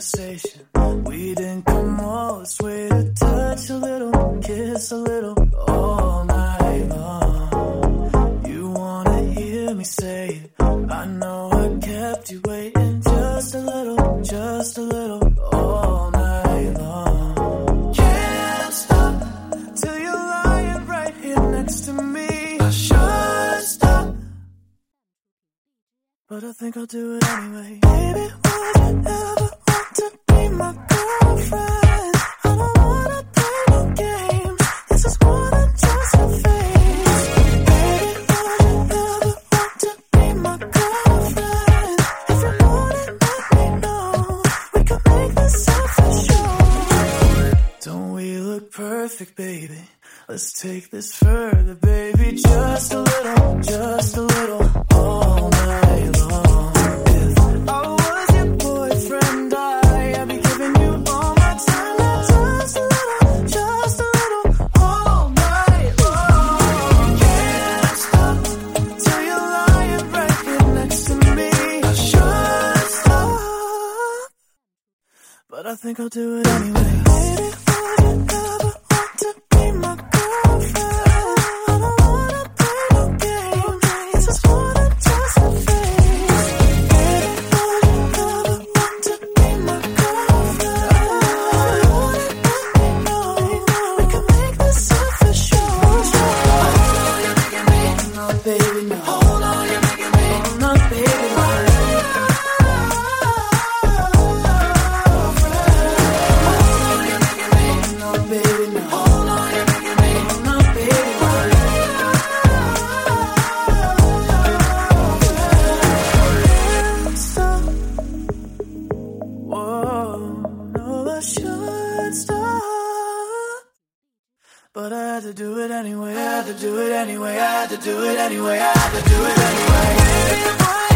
conversation. We didn't come all this way to touch a little, kiss a little, all night long. You wanna hear me say it? I know I kept you waiting just a little, just a little, all night long. Can't stop till you're lying right here next to me. I should stop. But I think I'll do it anyway. Baby, would Let's take this further, baby. Just a little, just a little, I think I'll do it anyway. Baby, I should stop. But I had to do it anyway, I had to do it anyway, I had to do it anyway, I had to do it anyway.